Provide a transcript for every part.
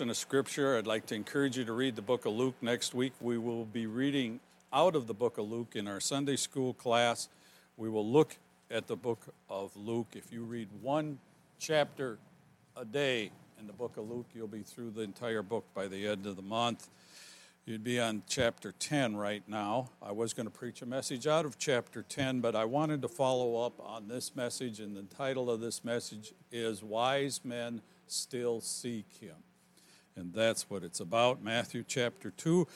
of scripture, I'd like to encourage you to read the book of Luke next week. We will be reading out of the book of Luke in our Sunday school class. We will look at the book of Luke. If you read one chapter a day in the book of Luke, you'll be through the entire book by the end of the month. You'd be on chapter 10 right now. I was going to preach a message out of chapter 10, but I wanted to follow up on this message, and the title of this message is Wise Men Still Seek Him. And that's what it's about. Matthew chapter 2,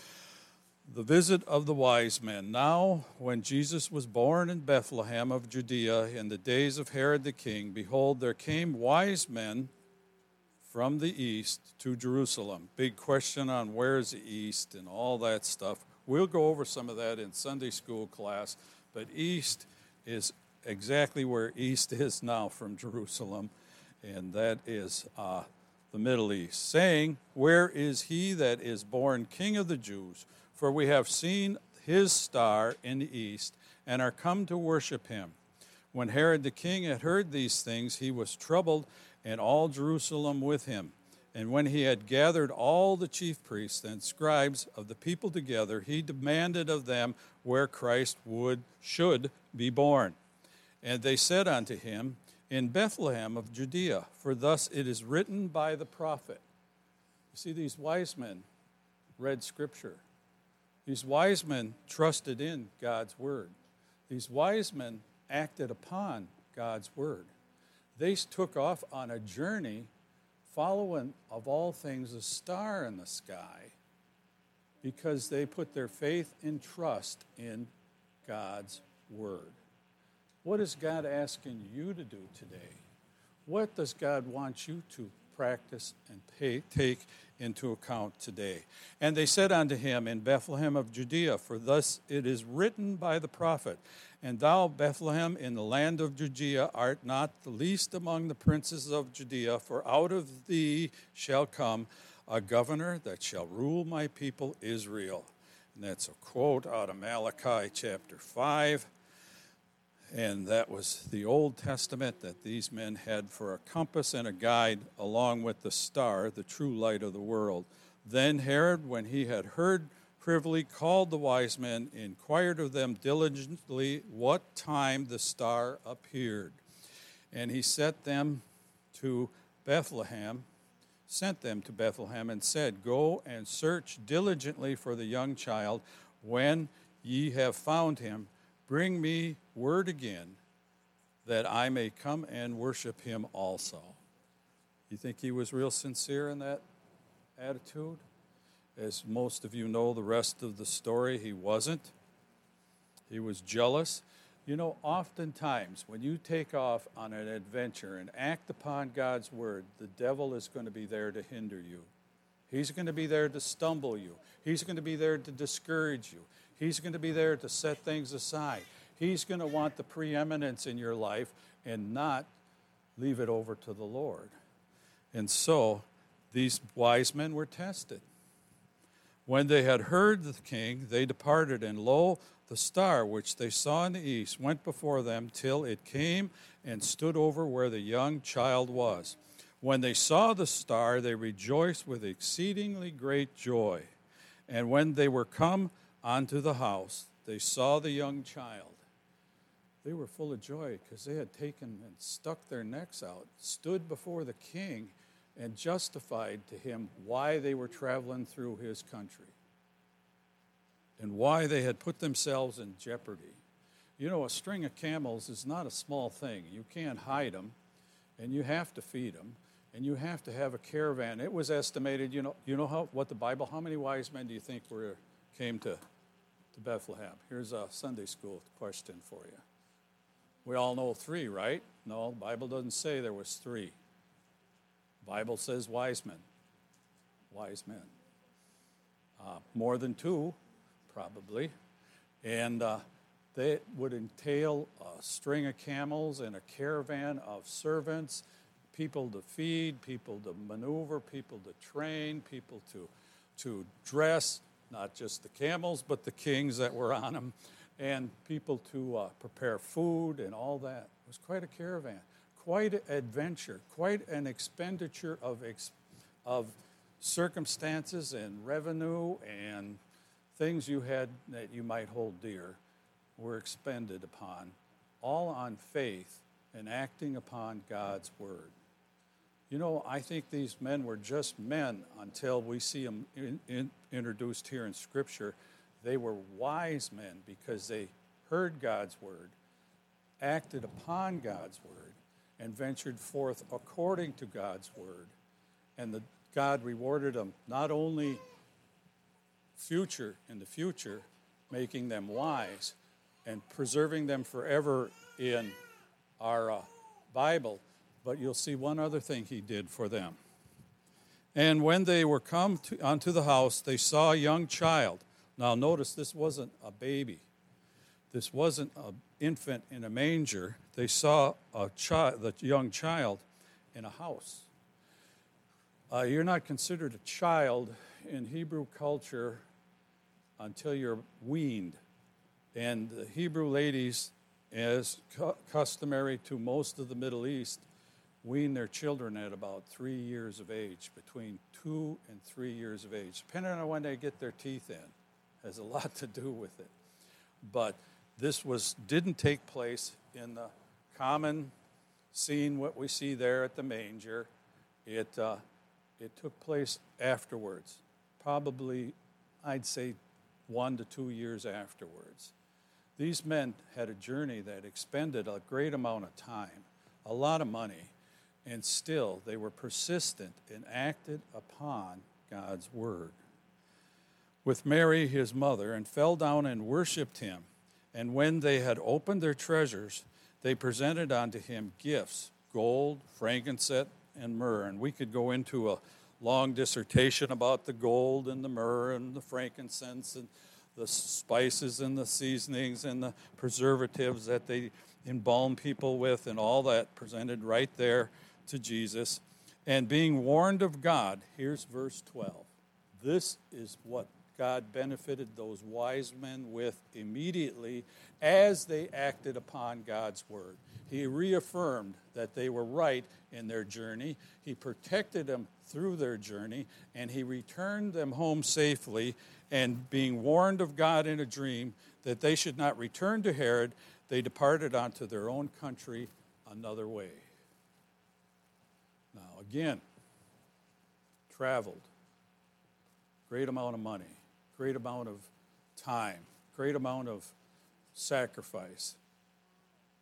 the visit of the wise men. Now, when Jesus was born in Bethlehem of Judea in the days of Herod the king, behold, there came wise men from the east to Jerusalem. Big question on where's the east and all that stuff. We'll go over some of that in Sunday school class, but east is exactly where east is now from Jerusalem, and that is uh, the Middle East, saying, Where is he that is born King of the Jews? For we have seen his star in the east and are come to worship him. When Herod the king had heard these things, he was troubled, and all Jerusalem with him. And when he had gathered all the chief priests and scribes of the people together, he demanded of them where Christ would should be born. And they said unto him, in Bethlehem of Judea, for thus it is written by the prophet. You see, these wise men read Scripture. These wise men trusted in God's word. These wise men acted upon God's word. They took off on a journey following, of all things, a star in the sky because they put their faith and trust in God's word. What is God asking you to do today? What does God want you to practice and pay, take into account today? And they said unto him in Bethlehem of Judea, For thus it is written by the prophet, And thou, Bethlehem, in the land of Judea, art not the least among the princes of Judea, for out of thee shall come a governor that shall rule my people Israel. And that's a quote out of Malachi chapter 5 and that was the Old Testament that these men had for a compass and a guide, along with the star, the true light of the world. Then Herod, when he had heard privily, called the wise men, inquired of them diligently what time the star appeared. And he set them to Bethlehem, sent them to Bethlehem, and said, Go and search diligently for the young child. When ye have found him, Bring me word again that I may come and worship him also. You think he was real sincere in that attitude? As most of you know, the rest of the story, he wasn't. He was jealous. You know, oftentimes when you take off on an adventure and act upon God's word, the devil is going to be there to hinder you. He's going to be there to stumble you. He's going to be there to discourage you. He's going to be there to set things aside. He's going to want the preeminence in your life and not leave it over to the Lord. And so these wise men were tested. When they had heard the king, they departed, and lo, the star which they saw in the east went before them till it came and stood over where the young child was. When they saw the star, they rejoiced with exceedingly great joy. And when they were come onto the house, they saw the young child. They were full of joy because they had taken and stuck their necks out, stood before the king, and justified to him why they were traveling through his country and why they had put themselves in jeopardy. You know, a string of camels is not a small thing. You can't hide them, and you have to feed them, and you have to have a caravan. It was estimated, you know, you know how, what the Bible, how many wise men do you think were, came to to Bethlehem? Here's a Sunday school question for you. We all know three, right? No, the Bible doesn't say there was three. The Bible says wise men. Wise men. Uh, more than two, probably. And uh, they would entail a string of camels and a caravan of servants, people to feed, people to maneuver, people to train, people to, to dress, not just the camels, but the kings that were on them, and people to uh, prepare food and all that. It was quite a caravan, quite an adventure, quite an expenditure of, ex- of circumstances and revenue and things you had that you might hold dear were expended upon, all on faith and acting upon God's word. You know, I think these men were just men until we see them in, in, introduced here in Scripture. They were wise men because they heard God's word, acted upon God's word, and ventured forth according to God's word. And the, God rewarded them not only future in the future, making them wise and preserving them forever in our uh, Bible, but you'll see one other thing he did for them. And when they were come to, unto the house, they saw a young child. Now, notice this wasn't a baby. This wasn't an infant in a manger. They saw a child, the young child in a house. Uh, you're not considered a child in Hebrew culture until you're weaned. And the Hebrew ladies, as cu- customary to most of the Middle East, wean their children at about three years of age, between two and three years of age, depending on when they get their teeth in. Has a lot to do with it. But this was didn't take place in the common scene what we see there at the manger. It uh, it took place afterwards, probably I'd say one to two years afterwards. These men had a journey that expended a great amount of time, a lot of money, and still they were persistent and acted upon God's word. With Mary, his mother, and fell down and worshipped him. And when they had opened their treasures, they presented unto him gifts gold, frankincense, and myrrh. And we could go into a long dissertation about the gold and the myrrh and the frankincense and the spices and the seasonings and the preservatives that they embalm people with and all that presented right there to Jesus. And being warned of God, here's verse 12. This is what God benefited those wise men with immediately as they acted upon God's word. He reaffirmed that they were right in their journey. He protected them through their journey, and He returned them home safely. And being warned of God in a dream that they should not return to Herod, they departed unto their own country another way. Again, traveled, great amount of money, great amount of time, great amount of sacrifice.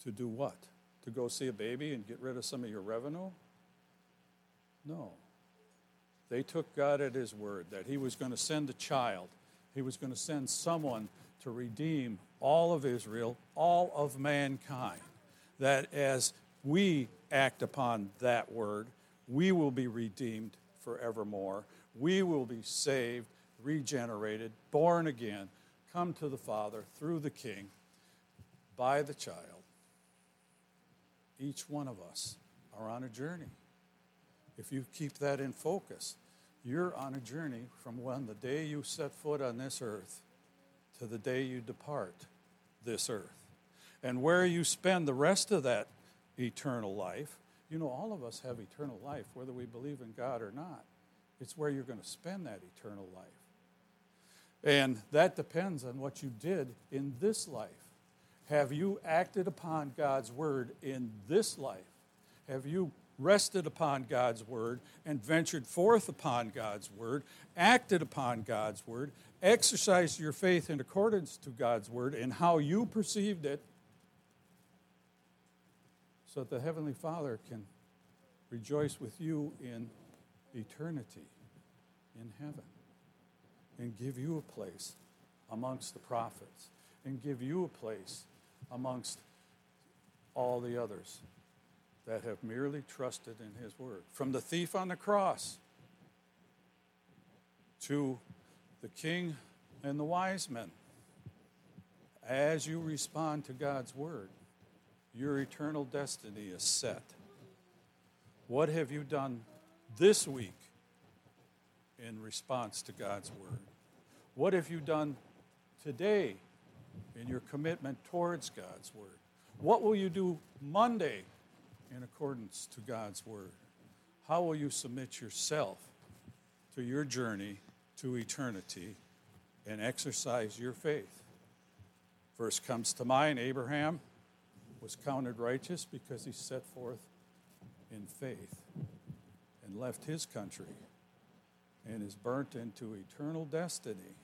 To do what? To go see a baby and get rid of some of your revenue? No. They took God at His word that He was going to send a child, He was going to send someone to redeem all of Israel, all of mankind. That as we act upon that word, we will be redeemed forevermore. We will be saved, regenerated, born again, come to the Father through the King by the child. Each one of us are on a journey. If you keep that in focus, you're on a journey from when the day you set foot on this earth to the day you depart this earth. And where you spend the rest of that eternal life you know, all of us have eternal life, whether we believe in God or not. It's where you're going to spend that eternal life. And that depends on what you did in this life. Have you acted upon God's word in this life? Have you rested upon God's word and ventured forth upon God's word, acted upon God's word, exercised your faith in accordance to God's word and how you perceived it so that the Heavenly Father can rejoice with you in eternity in heaven and give you a place amongst the prophets and give you a place amongst all the others that have merely trusted in his word. From the thief on the cross to the king and the wise men, as you respond to God's word, your eternal destiny is set. What have you done this week in response to God's word? What have you done today in your commitment towards God's word? What will you do Monday in accordance to God's word? How will you submit yourself to your journey to eternity and exercise your faith. First comes to mind Abraham was counted righteous because he set forth in faith and left his country and is burnt into eternal destiny.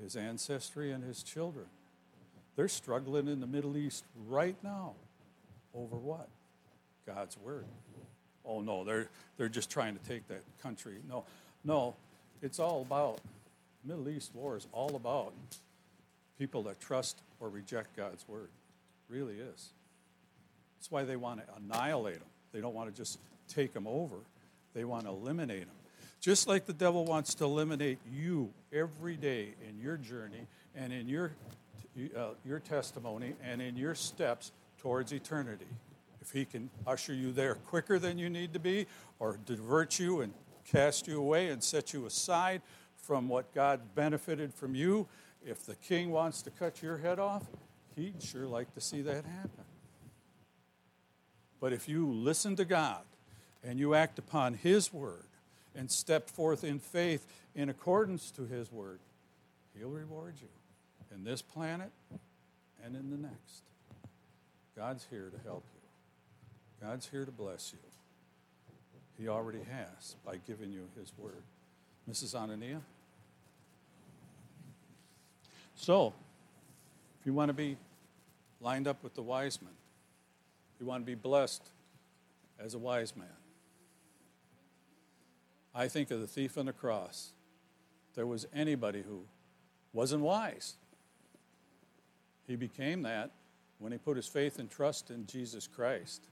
His ancestry and his children. They're struggling in the Middle East right now over what? God's word. Oh no, they're they're just trying to take that country. No, no, it's all about Middle East war is all about people that trust or reject God's word. Really is. That's why they want to annihilate them. They don't want to just take them over. They want to eliminate them. Just like the devil wants to eliminate you every day in your journey and in your uh, your testimony and in your steps towards eternity. If he can usher you there quicker than you need to be, or divert you and cast you away and set you aside from what God benefited from you, if the king wants to cut your head off, he'd sure like to see that happen. But if you listen to God and you act upon his word and step forth in faith in accordance to his word, he'll reward you in this planet and in the next. God's here to help you, God's here to bless you. He already has by giving you His word. Mrs. Anania? So, you want to be lined up with the wise men, you want to be blessed as a wise man. I think of the thief on the cross. There was anybody who wasn't wise, he became that when he put his faith and trust in Jesus Christ.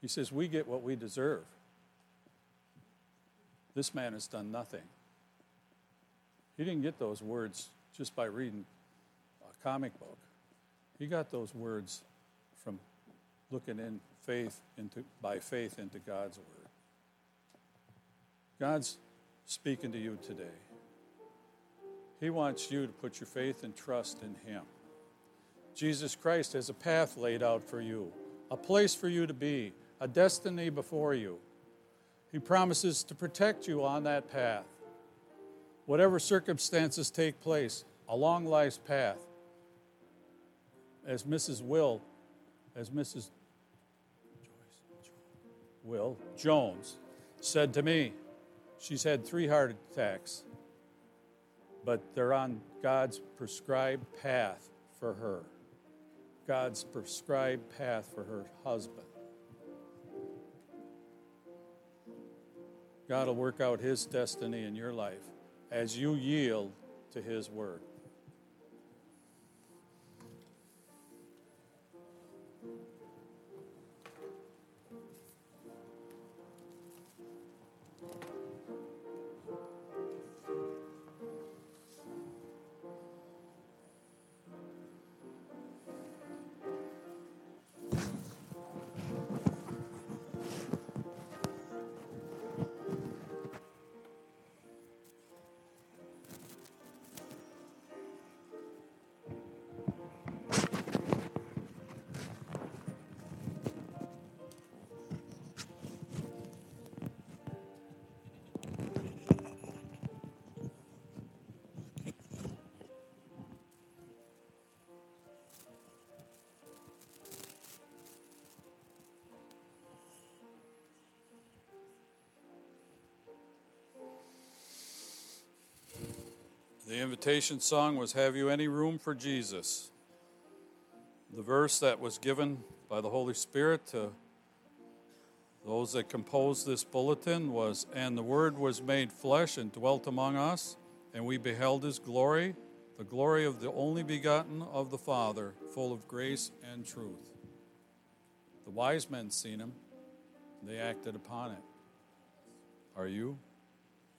He says, We get what we deserve. This man has done nothing. He didn't get those words just by reading comic book. He got those words from looking in faith into by faith into God's word. God's speaking to you today. He wants you to put your faith and trust in Him. Jesus Christ has a path laid out for you, a place for you to be, a destiny before you. He promises to protect you on that path. Whatever circumstances take place along life's path, as Mrs. Will, as Mrs. Will Jones said to me, she's had three heart attacks but they're on God's prescribed path for her. God's prescribed path for her husband. God will work out His destiny in your life as you yield to His word. The invitation song was Have You Any Room for Jesus? The verse that was given by the Holy Spirit to those that composed this bulletin was And the Word was made flesh and dwelt among us, and we beheld His glory, the glory of the only begotten of the Father, full of grace and truth. The wise men seen Him, they acted upon it. Are you?